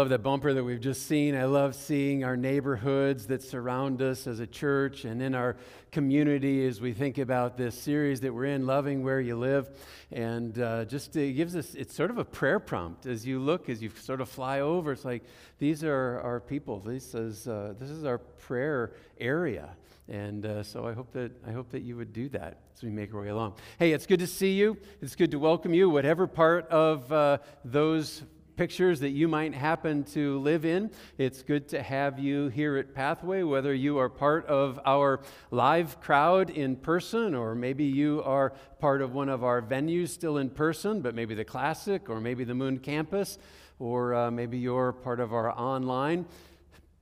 love that bumper that we've just seen. I love seeing our neighborhoods that surround us as a church and in our community as we think about this series that we're in, Loving Where You Live. And uh, just it gives us, it's sort of a prayer prompt as you look, as you sort of fly over. It's like, these are our people. This is, uh, this is our prayer area. And uh, so I hope that I hope that you would do that as we make our way along. Hey, it's good to see you. It's good to welcome you, whatever part of uh, those pictures that you might happen to live in. It's good to have you here at Pathway, whether you are part of our live crowd in person, or maybe you are part of one of our venues still in person, but maybe the Classic, or maybe the Moon Campus, or uh, maybe you're part of our online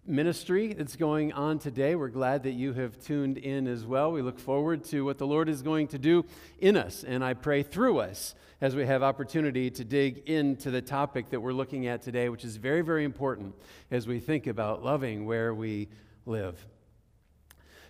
ministry that's going on today. We're glad that you have tuned in as well. We look forward to what the Lord is going to do in us, and I pray through us as we have opportunity to dig into the topic that we're looking at today, which is very, very important as we think about loving where we live.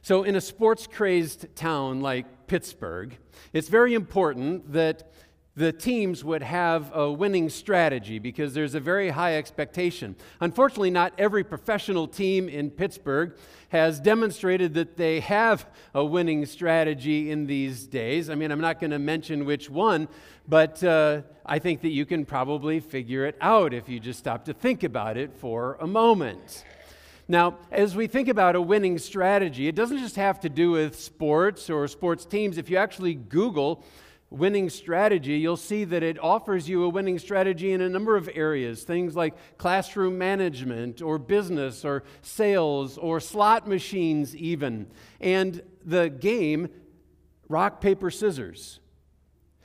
So, in a sports crazed town like Pittsburgh, it's very important that the teams would have a winning strategy because there's a very high expectation. Unfortunately, not every professional team in Pittsburgh has demonstrated that they have a winning strategy in these days. I mean, I'm not going to mention which one, but uh, I think that you can probably figure it out if you just stop to think about it for a moment. Now, as we think about a winning strategy, it doesn't just have to do with sports or sports teams. If you actually Google winning strategy, you'll see that it offers you a winning strategy in a number of areas. Things like classroom management, or business, or sales, or slot machines, even. And the game, rock, paper, scissors.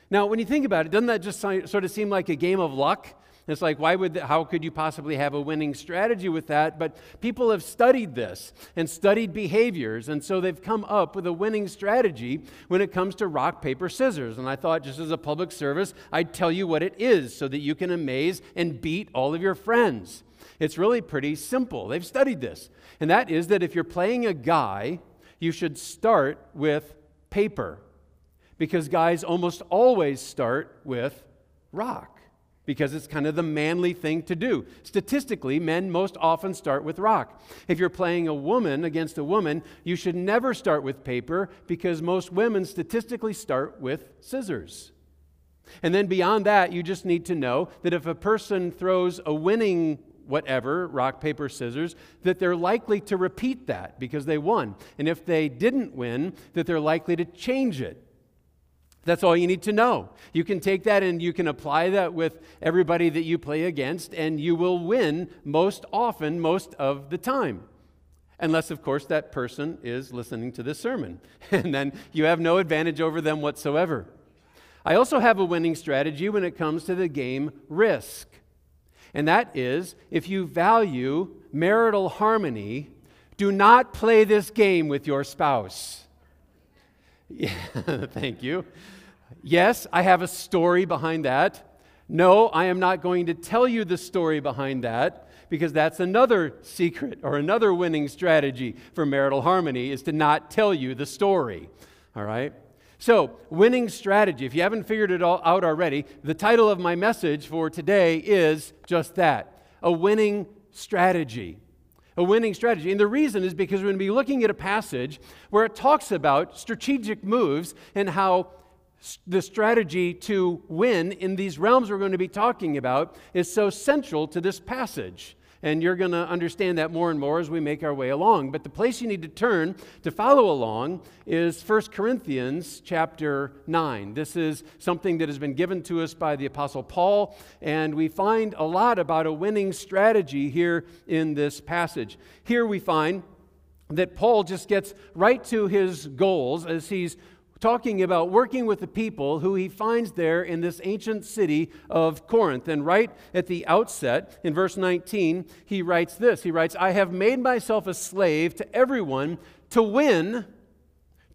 Now, when you think about it, doesn't that just sort of seem like a game of luck? It's like, why would, how could you possibly have a winning strategy with that? But people have studied this and studied behaviors, and so they've come up with a winning strategy when it comes to rock, paper, scissors. And I thought, just as a public service, I'd tell you what it is so that you can amaze and beat all of your friends. It's really pretty simple. They've studied this. And that is that if you're playing a guy, you should start with paper because guys almost always start with rock because it's kind of the manly thing to do. Statistically, men most often start with rock. If you're playing a woman against a woman, you should never start with paper because most women statistically start with scissors. And then beyond that, you just need to know that if a person throws a winning whatever, rock, paper, scissors, that they're likely to repeat that because they won. And if they didn't win, that they're likely to change it that's all you need to know. You can take that and you can apply that with everybody that you play against, and you will win most often, most of the time. Unless, of course, that person is listening to this sermon. And then you have no advantage over them whatsoever. I also have a winning strategy when it comes to the game risk. And that is if you value marital harmony, do not play this game with your spouse. Yeah, thank you. Yes, I have a story behind that. No, I am not going to tell you the story behind that because that's another secret or another winning strategy for marital harmony is to not tell you the story. All right? So, winning strategy. If you haven't figured it all out already, the title of my message for today is just that a winning strategy a winning strategy. And the reason is because we're going to be looking at a passage where it talks about strategic moves and how the strategy to win in these realms we're going to be talking about is so central to this passage. And you're going to understand that more and more as we make our way along. But the place you need to turn to follow along is 1 Corinthians chapter 9. This is something that has been given to us by the Apostle Paul, and we find a lot about a winning strategy here in this passage. Here we find that Paul just gets right to his goals as he's talking about working with the people who he finds there in this ancient city of Corinth. And right at the outset, in verse 19, he writes this He writes, I have made myself a slave to everyone to win,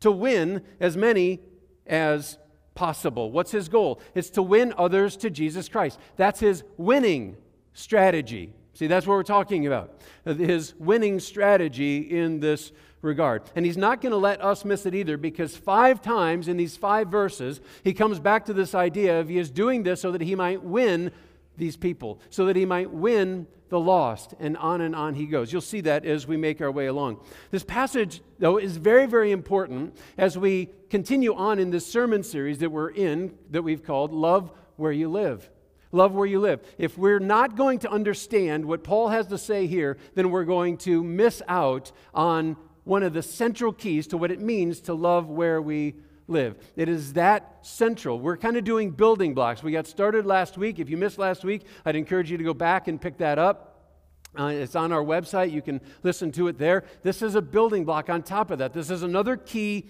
to win as many as possible. What's his goal? It's to win others to Jesus Christ. That's his winning strategy. See, that's what we're talking about. Uh, his winning strategy in this regard. And he's not going to let us miss it either because five times in these five verses, he comes back to this idea of he is doing this so that he might win these people, so that he might win the lost, and on and on he goes. You'll see that as we make our way along. This passage, though, is very, very important as we continue on in this sermon series that we're in, that we've called Love Where You Live. Love where you live. If we're not going to understand what Paul has to say here, then we're going to miss out on one of the central keys to what it means to love where we live. It is that central. We're kind of doing building blocks. We got started last week. If you missed last week, I'd encourage you to go back and pick that up. Uh, it's on our website. You can listen to it there. This is a building block on top of that. This is another key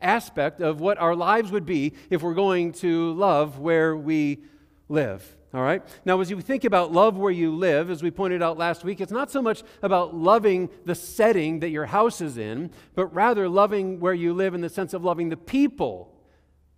aspect of what our lives would be if we're going to love where we live. All right? Now, as you think about love where you live, as we pointed out last week, it's not so much about loving the setting that your house is in, but rather loving where you live in the sense of loving the people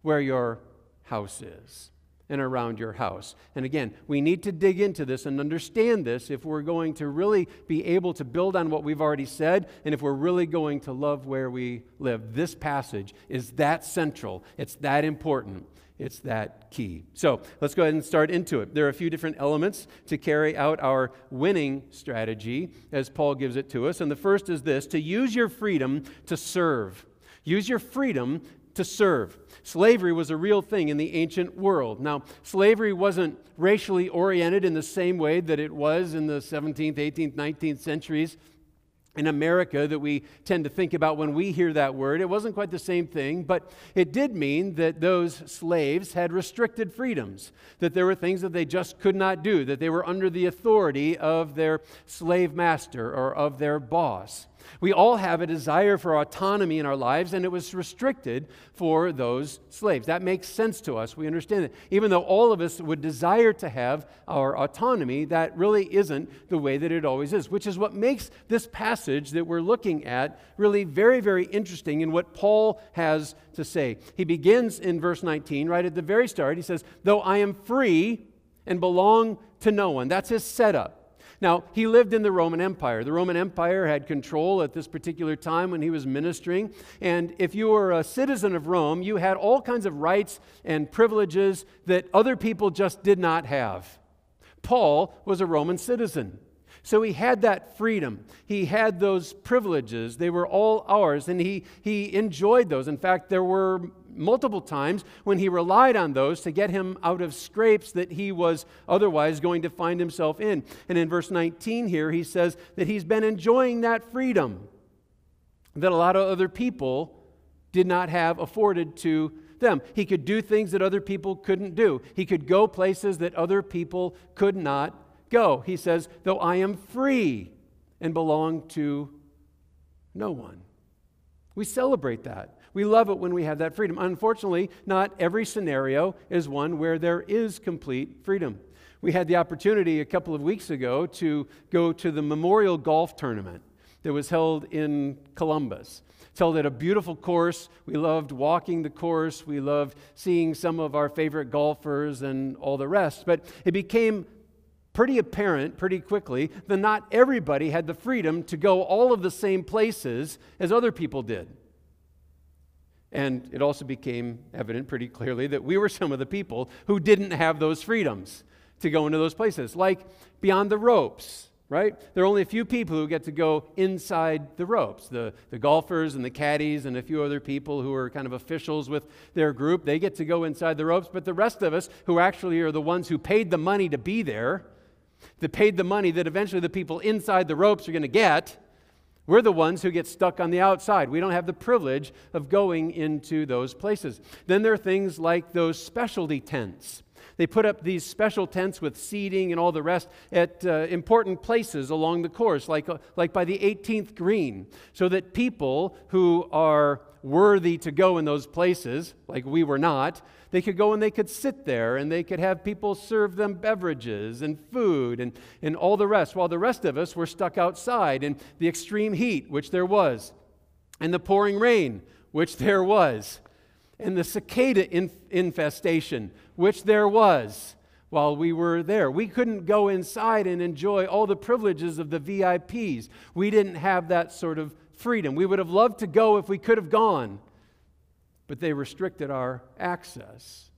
where your house is and around your house. And again, we need to dig into this and understand this if we're going to really be able to build on what we've already said and if we're really going to love where we live. This passage is that central, it's that important. It's that key. So let's go ahead and start into it. There are a few different elements to carry out our winning strategy as Paul gives it to us. And the first is this to use your freedom to serve. Use your freedom to serve. Slavery was a real thing in the ancient world. Now, slavery wasn't racially oriented in the same way that it was in the 17th, 18th, 19th centuries in America that we tend to think about when we hear that word. It wasn't quite the same thing, but it did mean that those slaves had restricted freedoms, that there were things that they just could not do, that they were under the authority of their slave master or of their boss. We all have a desire for autonomy in our lives, and it was restricted for those slaves. That makes sense to us. We understand it. Even though all of us would desire to have our autonomy, that really isn't the way that it always is, which is what makes this passage that we're looking at really very, very interesting in what Paul has to say. He begins in verse 19, right at the very start. He says, Though I am free and belong to no one. That's his setup. Now, he lived in the Roman Empire. The Roman Empire had control at this particular time when he was ministering. And if you were a citizen of Rome, you had all kinds of rights and privileges that other people just did not have. Paul was a Roman citizen. So he had that freedom. He had those privileges. They were all ours, and he, he enjoyed those. In fact, there were multiple times when he relied on those to get him out of scrapes that he was otherwise going to find himself in. And in verse 19 here, he says that he's been enjoying that freedom that a lot of other people did not have afforded to them. He could do things that other people couldn't do, he could go places that other people could not go. He says, Though I am free and belong to no one. We celebrate that. We love it when we have that freedom. Unfortunately, not every scenario is one where there is complete freedom. We had the opportunity a couple of weeks ago to go to the Memorial Golf Tournament that was held in Columbus. It's held at a beautiful course. We loved walking the course. We loved seeing some of our favorite golfers and all the rest. But it became pretty apparent pretty quickly that not everybody had the freedom to go all of the same places as other people did. And it also became evident pretty clearly that we were some of the people who didn't have those freedoms to go into those places, like beyond the ropes, right? There are only a few people who get to go inside the ropes. The, the golfers and the caddies and a few other people who are kind of officials with their group, they get to go inside the ropes. But the rest of us, who actually are the ones who paid the money to be there, that paid the money that eventually the people inside the ropes are going to get, we're the ones who get stuck on the outside. We don't have the privilege of going into those places. Then there are things like those specialty tents. They put up these special tents with seating and all the rest at uh, important places along the course, like, uh, like by the 18th green, so that people who are worthy to go in those places, like we were not, they could go and they could sit there and they could have people serve them beverages and food and, and all the rest, while the rest of us were stuck outside in the extreme heat, which there was, and the pouring rain, which there was, and the cicada inf- infestation, which there was while we were there. We couldn't go inside and enjoy all the privileges of the VIPs. We didn't have that sort of freedom. We would have loved to go if we could have gone, but they restricted our access.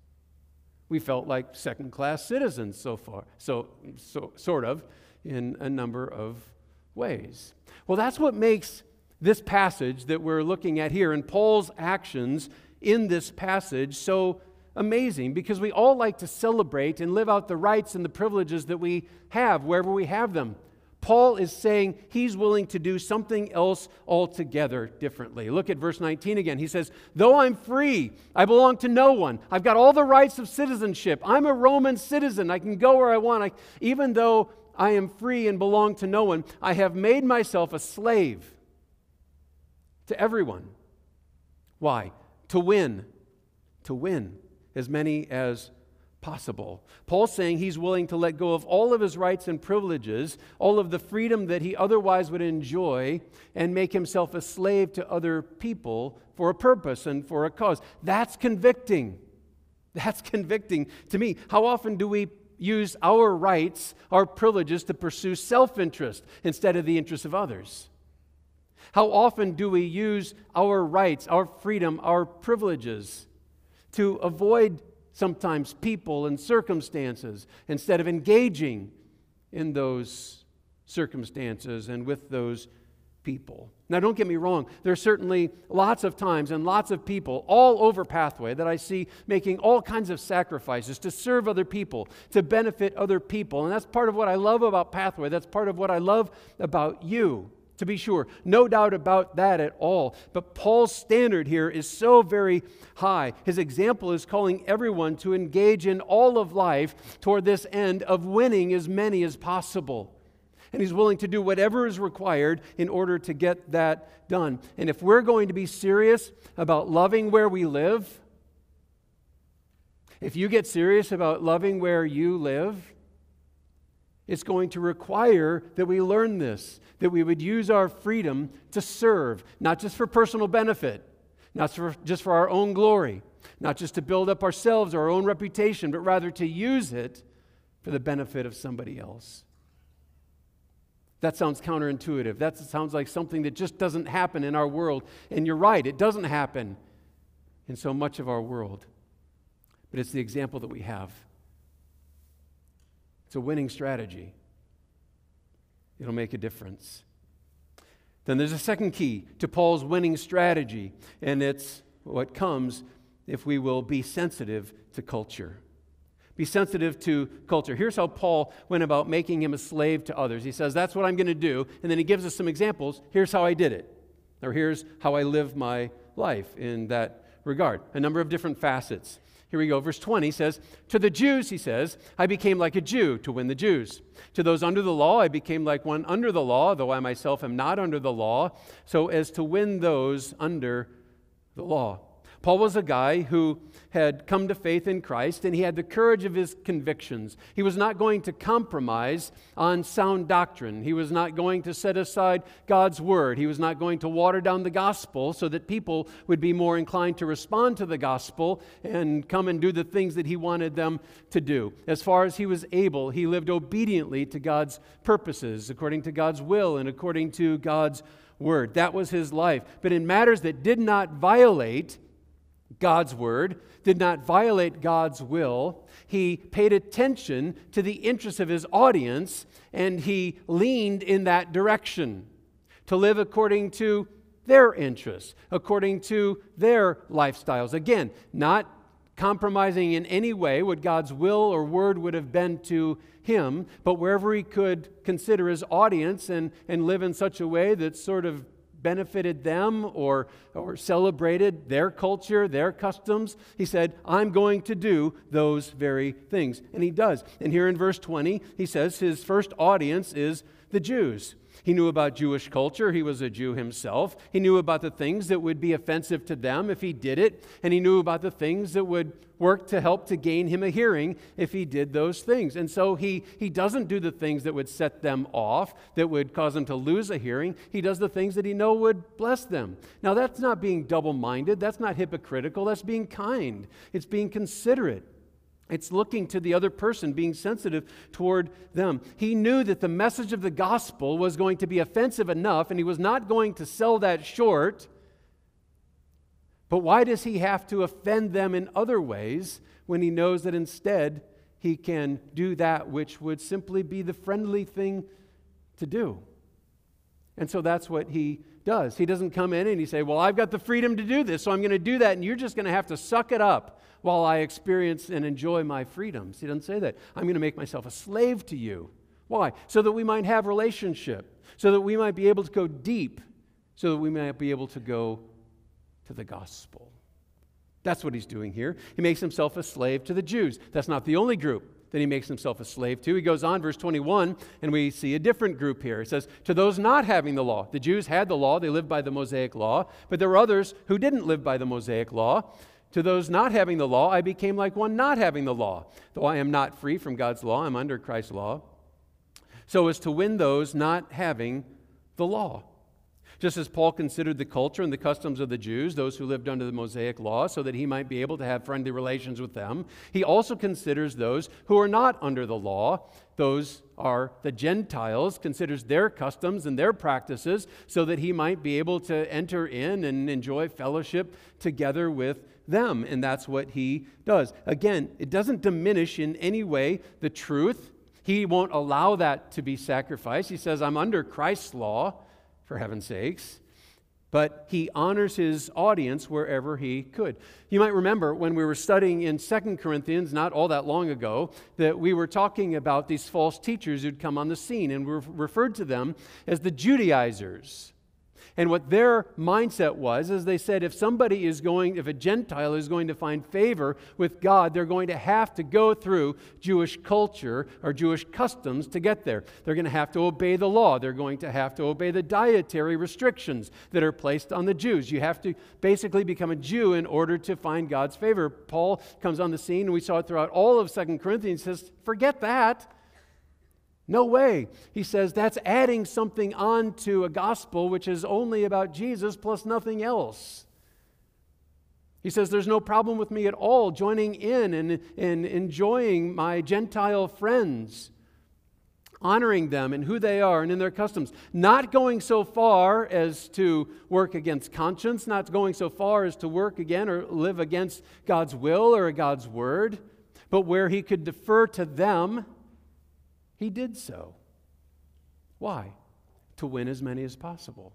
We felt like second class citizens so far, so, so sort of, in a number of ways. Well, that's what makes this passage that we're looking at here and Paul's actions in this passage so amazing because we all like to celebrate and live out the rights and the privileges that we have wherever we have them. Paul is saying he's willing to do something else altogether differently. Look at verse 19 again. He says, Though I'm free, I belong to no one. I've got all the rights of citizenship. I'm a Roman citizen. I can go where I want. I, even though I am free and belong to no one, I have made myself a slave to everyone. Why? To win. To win as many as possible. Paul's saying he's willing to let go of all of his rights and privileges, all of the freedom that he otherwise would enjoy, and make himself a slave to other people for a purpose and for a cause. That's convicting. That's convicting to me. How often do we use our rights, our privileges, to pursue self interest instead of the interests of others? How often do we use our rights, our freedom, our privileges to avoid sometimes people and circumstances instead of engaging in those circumstances and with those people. Now, don't get me wrong, there are certainly lots of times and lots of people all over Pathway that I see making all kinds of sacrifices to serve other people, to benefit other people. And that's part of what I love about Pathway. That's part of what I love about you to be sure. No doubt about that at all. But Paul's standard here is so very high. His example is calling everyone to engage in all of life toward this end of winning as many as possible. And he's willing to do whatever is required in order to get that done. And if we're going to be serious about loving where we live, if you get serious about loving where you live, it's going to require that we learn this, that we would use our freedom to serve, not just for personal benefit, not for, just for our own glory, not just to build up ourselves or our own reputation, but rather to use it for the benefit of somebody else. That sounds counterintuitive. That sounds like something that just doesn't happen in our world. And you're right, it doesn't happen in so much of our world. But it's the example that we have. It's a winning strategy. It'll make a difference. Then there's a second key to Paul's winning strategy, and it's what comes if we will be sensitive to culture. Be sensitive to culture. Here's how Paul went about making him a slave to others. He says, That's what I'm going to do. And then he gives us some examples. Here's how I did it, or here's how I live my life in that regard. A number of different facets. Here we go. Verse 20 says, To the Jews, he says, I became like a Jew to win the Jews. To those under the law, I became like one under the law, though I myself am not under the law, so as to win those under the law. Paul was a guy who had come to faith in Christ and he had the courage of his convictions. He was not going to compromise on sound doctrine. He was not going to set aside God's word. He was not going to water down the gospel so that people would be more inclined to respond to the gospel and come and do the things that he wanted them to do. As far as he was able, he lived obediently to God's purposes, according to God's will and according to God's word. That was his life. But in matters that did not violate God's word, did not violate God's will. He paid attention to the interests of his audience and he leaned in that direction to live according to their interests, according to their lifestyles. Again, not compromising in any way what God's will or word would have been to him, but wherever he could consider his audience and, and live in such a way that sort of benefited them or, or celebrated their culture, their customs. He said, I'm going to do those very things. And he does. And here in verse 20, he says his first audience is the Jews. He knew about Jewish culture. He was a Jew himself. He knew about the things that would be offensive to them if he did it. And he knew about the things that would work to help to gain him a hearing if he did those things. And so he, he doesn't do the things that would set them off, that would cause them to lose a hearing. He does the things that he know would bless them. Now, that's not being double minded. That's not hypocritical. That's being kind. It's being considerate. It's looking to the other person, being sensitive toward them. He knew that the message of the gospel was going to be offensive enough, and he was not going to sell that short. But why does he have to offend them in other ways when he knows that instead he can do that which would simply be the friendly thing to do. And so that's what he does. He doesn't come in and he say, "Well, I've got the freedom to do this, so I'm going to do that and you're just going to have to suck it up while I experience and enjoy my freedoms." He doesn't say that. I'm going to make myself a slave to you. Why? So that we might have relationship, so that we might be able to go deep, so that we might be able to go to the gospel. That's what he's doing here. He makes himself a slave to the Jews. That's not the only group that he makes himself a slave to. He goes on, verse 21, and we see a different group here. It says, To those not having the law, the Jews had the law, they lived by the Mosaic law, but there were others who didn't live by the Mosaic law. To those not having the law, I became like one not having the law. Though I am not free from God's law, I'm under Christ's law. So as to win those not having the law. Just as Paul considered the culture and the customs of the Jews, those who lived under the Mosaic law, so that he might be able to have friendly relations with them, he also considers those who are not under the law. Those are the Gentiles, considers their customs and their practices, so that he might be able to enter in and enjoy fellowship together with them. And that's what he does. Again, it doesn't diminish in any way the truth. He won't allow that to be sacrificed. He says, I'm under Christ's law for heaven's sakes. But he honors his audience wherever he could. You might remember when we were studying in Second Corinthians not all that long ago that we were talking about these false teachers who'd come on the scene, and we referred to them as the Judaizers. And what their mindset was is they said if somebody is going, if a Gentile is going to find favor with God, they're going to have to go through Jewish culture or Jewish customs to get there. They're going to have to obey the law. They're going to have to obey the dietary restrictions that are placed on the Jews. You have to basically become a Jew in order to find God's favor. Paul comes on the scene, and we saw it throughout all of Second Corinthians, says, forget that. No way. He says that's adding something on to a gospel which is only about Jesus plus nothing else. He says there's no problem with me at all joining in and, and enjoying my Gentile friends, honoring them and who they are and in their customs. Not going so far as to work against conscience, not going so far as to work again or live against God's will or God's word, but where he could defer to them he did so. Why? To win as many as possible.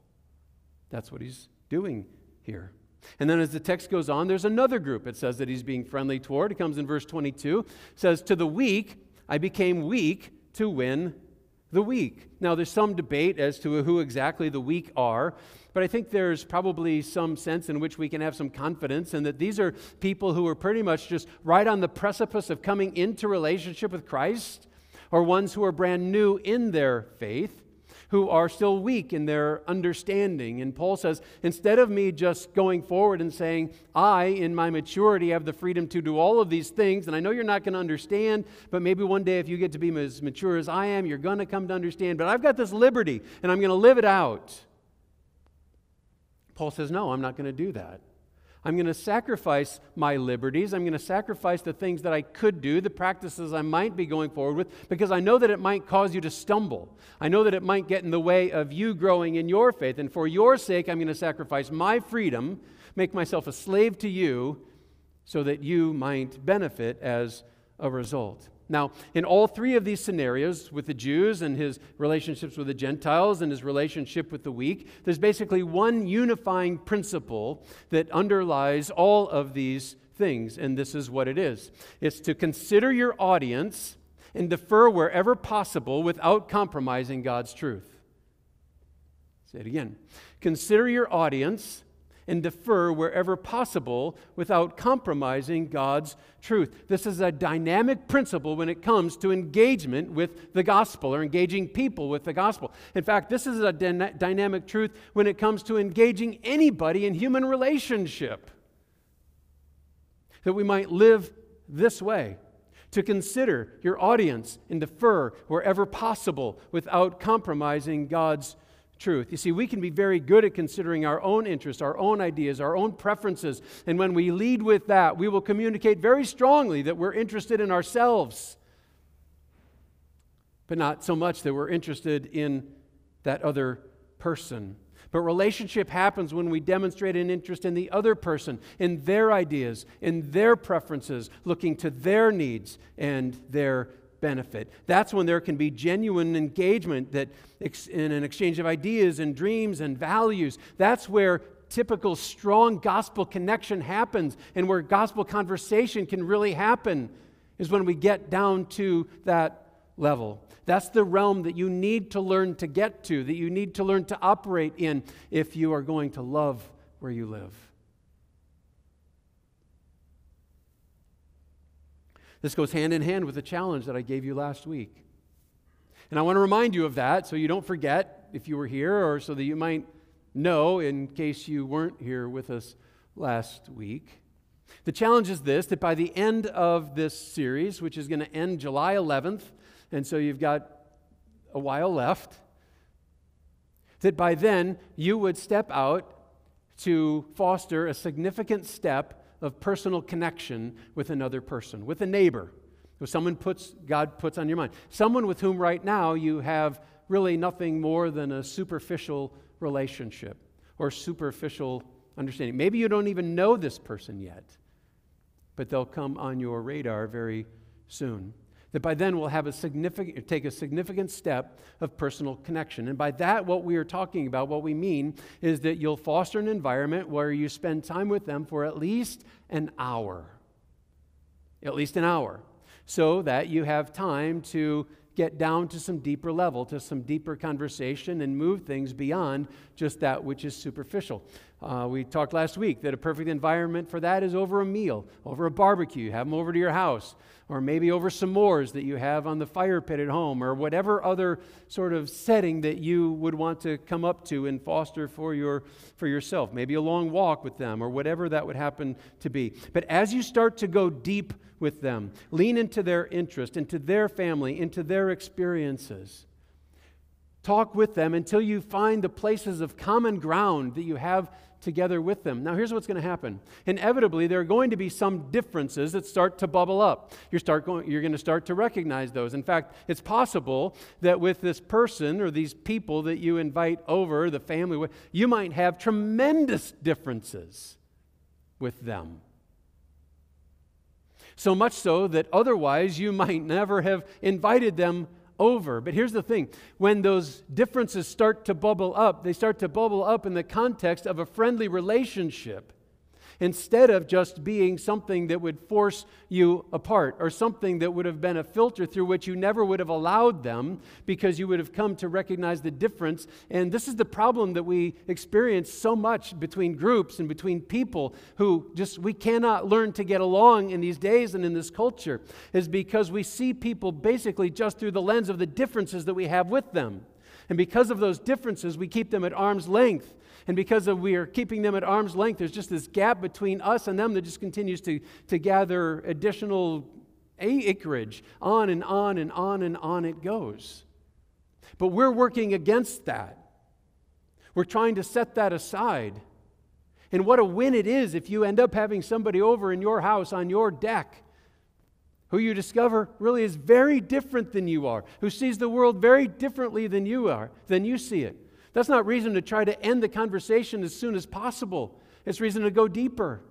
That's what he's doing here. And then as the text goes on, there's another group it says that he's being friendly toward. It comes in verse 22. Says, To the weak, I became weak to win the weak. Now, there's some debate as to who exactly the weak are, but I think there's probably some sense in which we can have some confidence in that these are people who are pretty much just right on the precipice of coming into relationship with Christ or ones who are brand new in their faith, who are still weak in their understanding. And Paul says, instead of me just going forward and saying, I, in my maturity, have the freedom to do all of these things, and I know you're not going to understand, but maybe one day if you get to be as mature as I am, you're going to come to understand. But I've got this liberty, and I'm going to live it out. Paul says, No, I'm not going to do that. I'm going to sacrifice my liberties. I'm going to sacrifice the things that I could do, the practices I might be going forward with, because I know that it might cause you to stumble. I know that it might get in the way of you growing in your faith. And for your sake, I'm going to sacrifice my freedom, make myself a slave to you, so that you might benefit as a result. Now, in all three of these scenarios, with the Jews and his relationships with the Gentiles and his relationship with the weak, there's basically one unifying principle that underlies all of these things, and this is what it is it's to consider your audience and defer wherever possible without compromising God's truth. Say it again. Consider your audience and defer wherever possible without compromising God's truth. This is a dynamic principle when it comes to engagement with the gospel or engaging people with the gospel. In fact, this is a dynamic truth when it comes to engaging anybody in human relationship. That we might live this way to consider your audience and defer wherever possible without compromising God's truth. You see, we can be very good at considering our own interests, our own ideas, our own preferences. And when we lead with that, we will communicate very strongly that we're interested in ourselves, but not so much that we're interested in that other person. But relationship happens when we demonstrate an interest in the other person, in their ideas, in their preferences, looking to their needs and their benefit. That's when there can be genuine engagement that in an exchange of ideas and dreams and values. That's where typical strong gospel connection happens and where gospel conversation can really happen is when we get down to that level. That's the realm that you need to learn to get to, that you need to learn to operate in if you are going to love where you live. This goes hand in hand with the challenge that I gave you last week. And I want to remind you of that so you don't forget if you were here or so that you might know in case you weren't here with us last week. The challenge is this that by the end of this series, which is going to end July 11th, and so you've got a while left, that by then you would step out to foster a significant step of personal connection with another person, with a neighbor, with someone puts, God puts on your mind. Someone with whom right now you have really nothing more than a superficial relationship or superficial understanding. Maybe you don't even know this person yet, but they'll come on your radar very soon that by then we'll have a significant take a significant step of personal connection and by that what we are talking about what we mean is that you'll foster an environment where you spend time with them for at least an hour at least an hour so that you have time to get down to some deeper level, to some deeper conversation, and move things beyond just that which is superficial. Uh, we talked last week that a perfect environment for that is over a meal, over a barbecue. Have them over to your house, or maybe over some s'mores that you have on the fire pit at home, or whatever other sort of setting that you would want to come up to and foster for, your, for yourself. Maybe a long walk with them, or whatever that would happen to be. But as you start to go deep with them, lean into their interest, into their family, into their experiences. Talk with them until you find the places of common ground that you have together with them. Now, here's what's going to happen. Inevitably, there are going to be some differences that start to bubble up. You're, start going, you're going to start to recognize those. In fact, it's possible that with this person or these people that you invite over, the family, you might have tremendous differences with them. So much so that otherwise you might never have invited them over. But here's the thing when those differences start to bubble up, they start to bubble up in the context of a friendly relationship instead of just being something that would force you apart or something that would have been a filter through which you never would have allowed them because you would have come to recognize the difference. And this is the problem that we experience so much between groups and between people who just we cannot learn to get along in these days and in this culture is because we see people basically just through the lens of the differences that we have with them. And because of those differences, we keep them at arm's length. And because of we are keeping them at arm's length, there's just this gap between us and them that just continues to, to gather additional acreage. On and on and on and on it goes. But we're working against that. We're trying to set that aside. And what a win it is if you end up having somebody over in your house on your deck who you discover really is very different than you are, who sees the world very differently than you are, than you see it. That's not reason to try to end the conversation as soon as possible. It's reason to go deeper.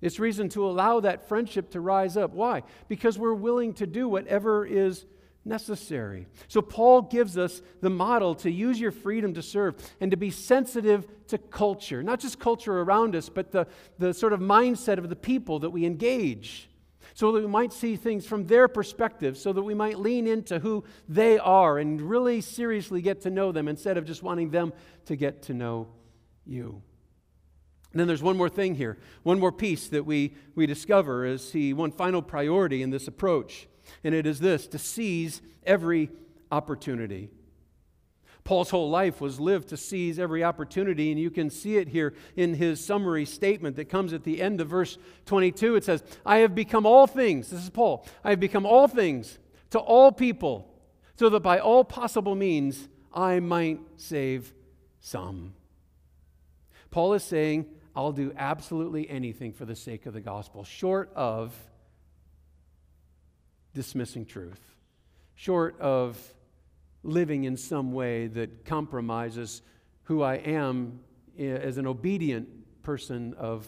It's reason to allow that friendship to rise up. Why? Because we're willing to do whatever is necessary. So, Paul gives us the model to use your freedom to serve and to be sensitive to culture, not just culture around us, but the, the sort of mindset of the people that we engage so that we might see things from their perspective, so that we might lean into who they are and really seriously get to know them instead of just wanting them to get to know you. And then there's one more thing here, one more piece that we, we discover as he one final priority in this approach, and it is this to seize every opportunity. Paul's whole life was lived to seize every opportunity, and you can see it here in his summary statement that comes at the end of verse 22. It says, I have become all things, this is Paul, I have become all things to all people, so that by all possible means I might save some. Paul is saying, I'll do absolutely anything for the sake of the gospel, short of dismissing truth, short of living in some way that compromises who I am eh, as an obedient person of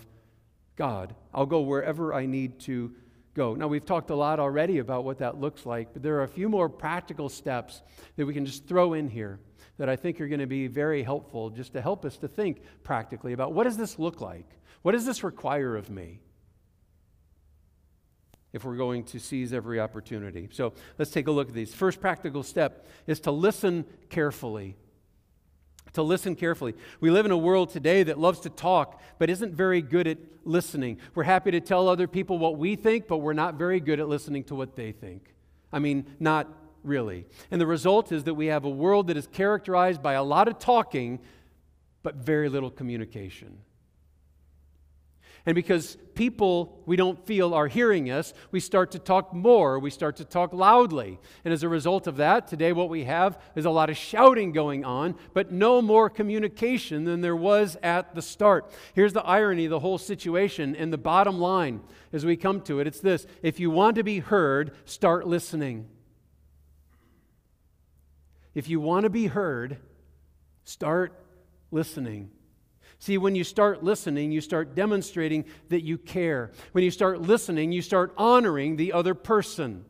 God. I'll go wherever I need to go. Now, we've talked a lot already about what that looks like, but there are a few more practical steps that we can just throw in here that I think are going to be very helpful just to help us to think practically about what does this look like? What does this require of me? If we're going to seize every opportunity. So let's take a look at these. First practical step is to listen carefully to listen carefully. We live in a world today that loves to talk, but isn't very good at listening. We're happy to tell other people what we think, but we're not very good at listening to what they think. I mean, not really. And the result is that we have a world that is characterized by a lot of talking, but very little communication. And because people we don't feel are hearing us, we start to talk more, we start to talk loudly. And as a result of that, today what we have is a lot of shouting going on, but no more communication than there was at the start. Here's the irony of the whole situation, and the bottom line as we come to it it's this if you want to be heard, start listening. If you want to be heard, start listening. See, when you start listening, you start demonstrating that you care. When you start listening, you start honoring the other person.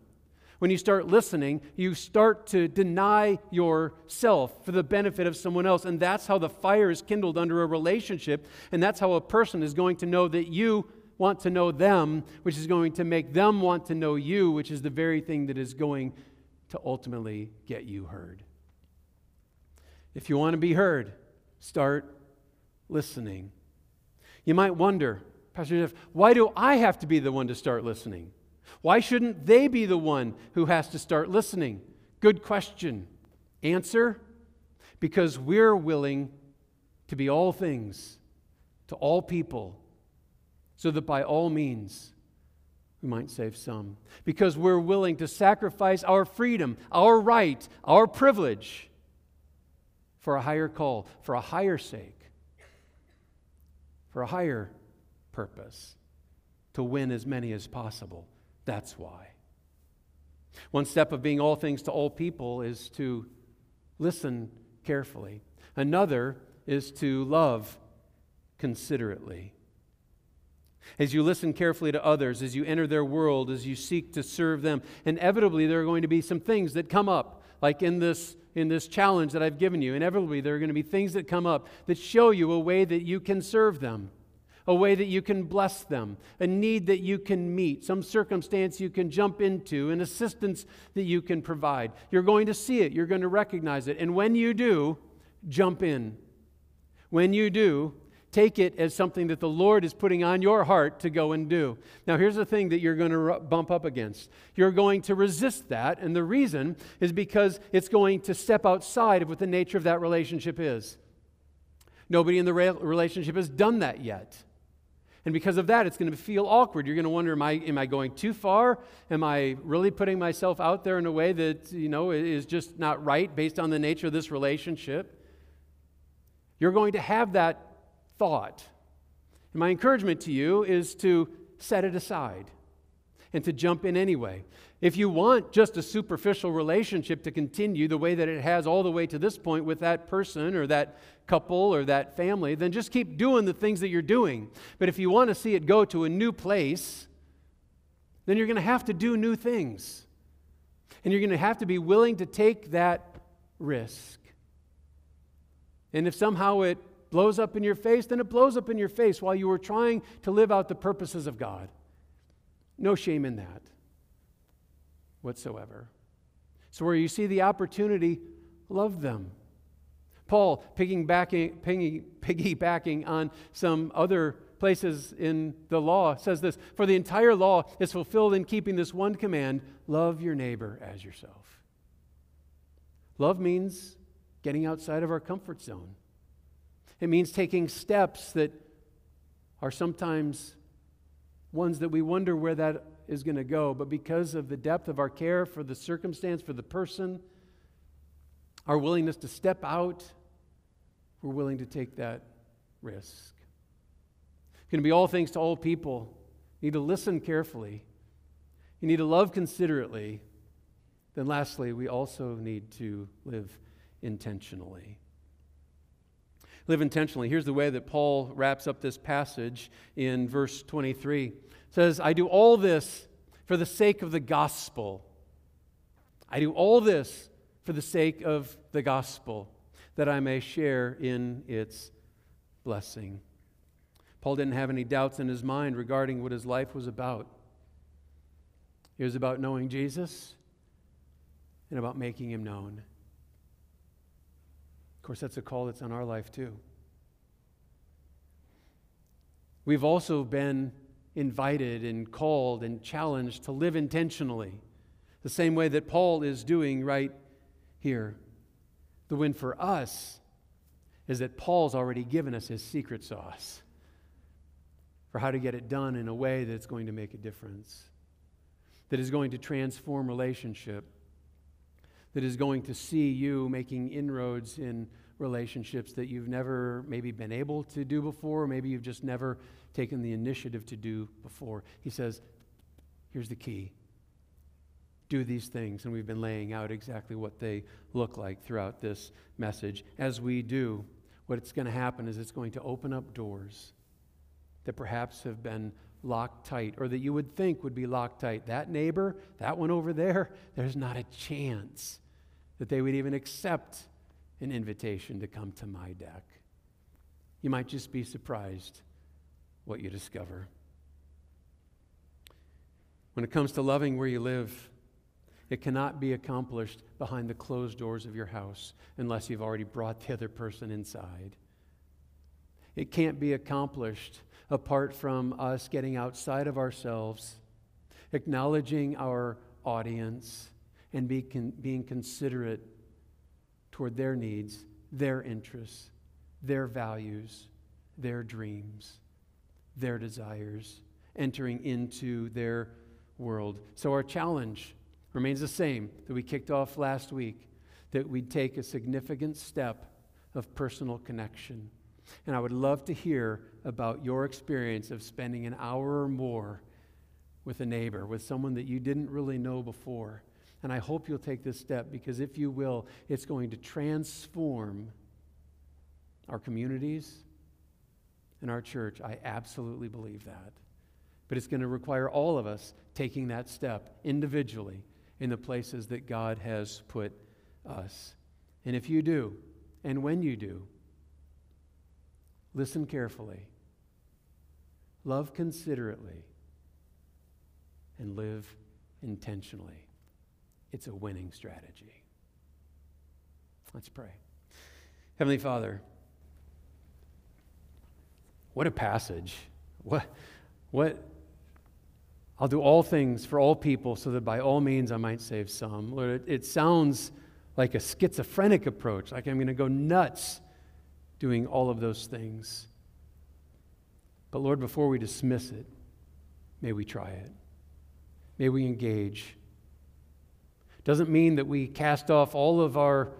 When you start listening, you start to deny yourself for the benefit of someone else. And that's how the fire is kindled under a relationship. And that's how a person is going to know that you want to know them, which is going to make them want to know you, which is the very thing that is going to ultimately get you heard. If you want to be heard, start listening. You might wonder, Pastor Jeff, why do I have to be the one to start listening? Why shouldn't they be the one who has to start listening? Good question. Answer because we're willing to be all things to all people, so that by all means we might save some. Because we're willing to sacrifice our freedom, our right, our privilege for a higher call, for a higher sake for a higher purpose to win as many as possible. That's why. One step of being all things to all people is to listen carefully, another is to love considerately. As you listen carefully to others, as you enter their world, as you seek to serve them, inevitably there are going to be some things that come up, like in this in this challenge that I've given you. Inevitably, there are going to be things that come up that show you a way that you can serve them, a way that you can bless them, a need that you can meet, some circumstance you can jump into, an assistance that you can provide. You're going to see it, you're going to recognize it. And when you do, jump in. When you do, take it as something that the Lord is putting on your heart to go and do. Now, here's the thing that you're going to bump up against you're going to resist that, and the reason is because it's going to step outside of what the nature of that relationship is. Nobody in the relationship has done that yet. And because of that, it's going to feel awkward. You're going to wonder, am I, am I going too far? Am I really putting myself out there in a way that, you know, is just not right based on the nature of this relationship? You're going to have that thought. And my encouragement to you is to set it aside and to jump in anyway. If you want just a superficial relationship to continue the way that it has all the way to this point with that person or that couple or that family, then just keep doing the things that you're doing. But if you want to see it go to a new place, then you're going to have to do new things. And you're going to have to be willing to take that risk. And if somehow it blows up in your face, then it blows up in your face while you were trying to live out the purposes of God. No shame in that whatsoever. So, where you see the opportunity, love them. Paul, piggybacking, piggybacking on some other places in the law, says this For the entire law is fulfilled in keeping this one command love your neighbor as yourself. Love means getting outside of our comfort zone. It means taking steps that are sometimes ones that we wonder where that is going to go, but because of the depth of our care for the circumstance, for the person, our willingness to step out, we're willing to take that risk. Going to be all things to all people. You need to listen carefully. You need to love considerately. Then, lastly, we also need to live intentionally. Live intentionally. Here's the way that Paul wraps up this passage in verse 23. It says, I do all this for the sake of the gospel. I do all this for the sake of the gospel, that I may share in its blessing. Paul didn't have any doubts in his mind regarding what his life was about. It was about knowing Jesus and about making him known. Course, that's a call that's on our life too. We've also been invited and called and challenged to live intentionally, the same way that Paul is doing right here. The win for us is that Paul's already given us his secret sauce for how to get it done in a way that's going to make a difference, that is going to transform relationship, that is going to see you making inroads in relationships that you've never maybe been able to do before, or maybe you've just never taken the initiative to do before. He says, here's the key do these things. And we've been laying out exactly what they look like throughout this message. As we do, what's going to happen is it's going to open up doors that perhaps have been locked tight or that you would think would be locked tight. That neighbor, that one over there, there's not a chance that they would even accept an invitation to come to my deck. You might just be surprised what you discover. When it comes to loving where you live, it cannot be accomplished behind the closed doors of your house unless you've already brought the other person inside. It can't be accomplished apart from us getting outside of ourselves, acknowledging our audience, and be con- being considerate toward their needs, their interests, their values, their dreams, their desires, entering into their world. So, our challenge remains the same that we kicked off last week that we take a significant step of personal connection and I would love to hear about your experience of spending an hour or more with a neighbor, with someone that you didn't really know before. And I hope you'll take this step because if you will, it's going to transform our communities and our church. I absolutely believe that. But it's going to require all of us taking that step individually in the places that God has put us. And if you do, and when you do, Listen carefully, love considerately, and live intentionally. It's a winning strategy. Let's pray. Heavenly Father, what a passage. What, what, I'll do all things for all people so that by all means I might save some. Lord, it, it sounds like a schizophrenic approach, like I'm going to go nuts doing all of those things. But Lord, before we dismiss it, may we try it. May we engage. Doesn't mean that we cast off all of our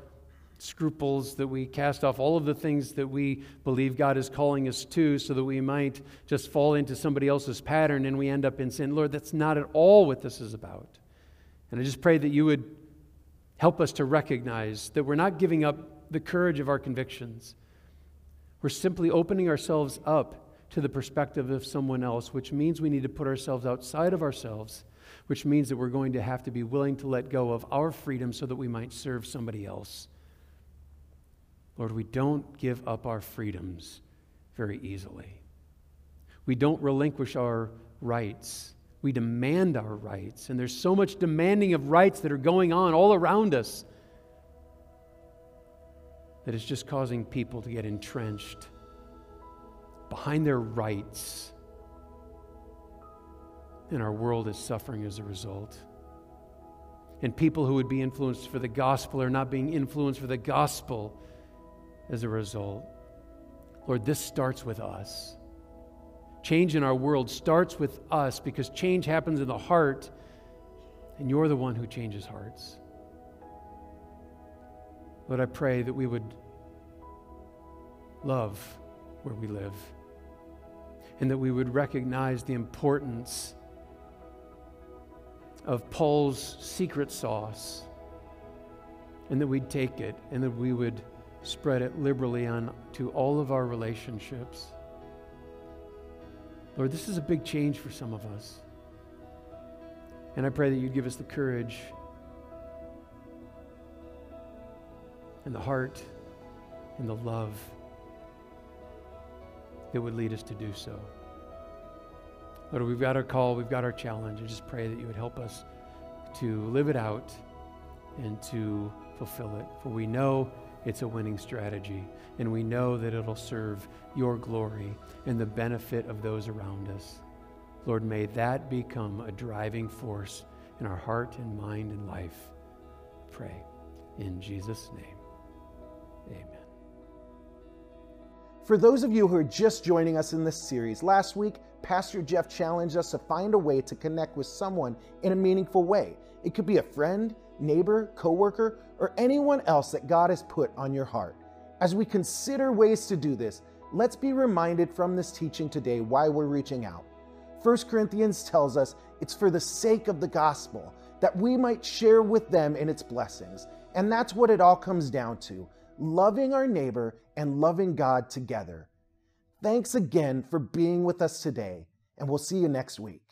scruples, that we cast off all of the things that we believe God is calling us to so that we might just fall into somebody else's pattern and we end up in sin. Lord, that's not at all what this is about. And I just pray that you would help us to recognize that we're not giving up the courage of our convictions we're simply opening ourselves up to the perspective of someone else, which means we need to put ourselves outside of ourselves, which means that we're going to have to be willing to let go of our freedom so that we might serve somebody else. Lord, we don't give up our freedoms very easily. We don't relinquish our rights. We demand our rights. And there's so much demanding of rights that are going on all around us that is just causing people to get entrenched behind their rights. And our world is suffering as a result. And people who would be influenced for the gospel are not being influenced for the gospel as a result. Lord, this starts with us. Change in our world starts with us because change happens in the heart, and you're the one who changes hearts. Lord, I pray that we would love where we live and that we would recognize the importance of Paul's secret sauce and that we'd take it and that we would spread it liberally on to all of our relationships. Lord, this is a big change for some of us. And I pray that you'd give us the courage and the heart and the love that would lead us to do so. Lord, we've got our call, we've got our challenge. I just pray that you would help us to live it out and to fulfill it. For we know it's a winning strategy, and we know that it'll serve your glory and the benefit of those around us. Lord, may that become a driving force in our heart and mind and life. Pray in Jesus' name. Amen. For those of you who are just joining us in this series, last week, Pastor Jeff challenged us to find a way to connect with someone in a meaningful way. It could be a friend, neighbor, coworker, or anyone else that God has put on your heart. As we consider ways to do this, let's be reminded from this teaching today why we're reaching out. 1 Corinthians tells us it's for the sake of the gospel that we might share with them in its blessings. And that's what it all comes down to loving our neighbor and loving God together. Thanks again for being with us today, and we'll see you next week.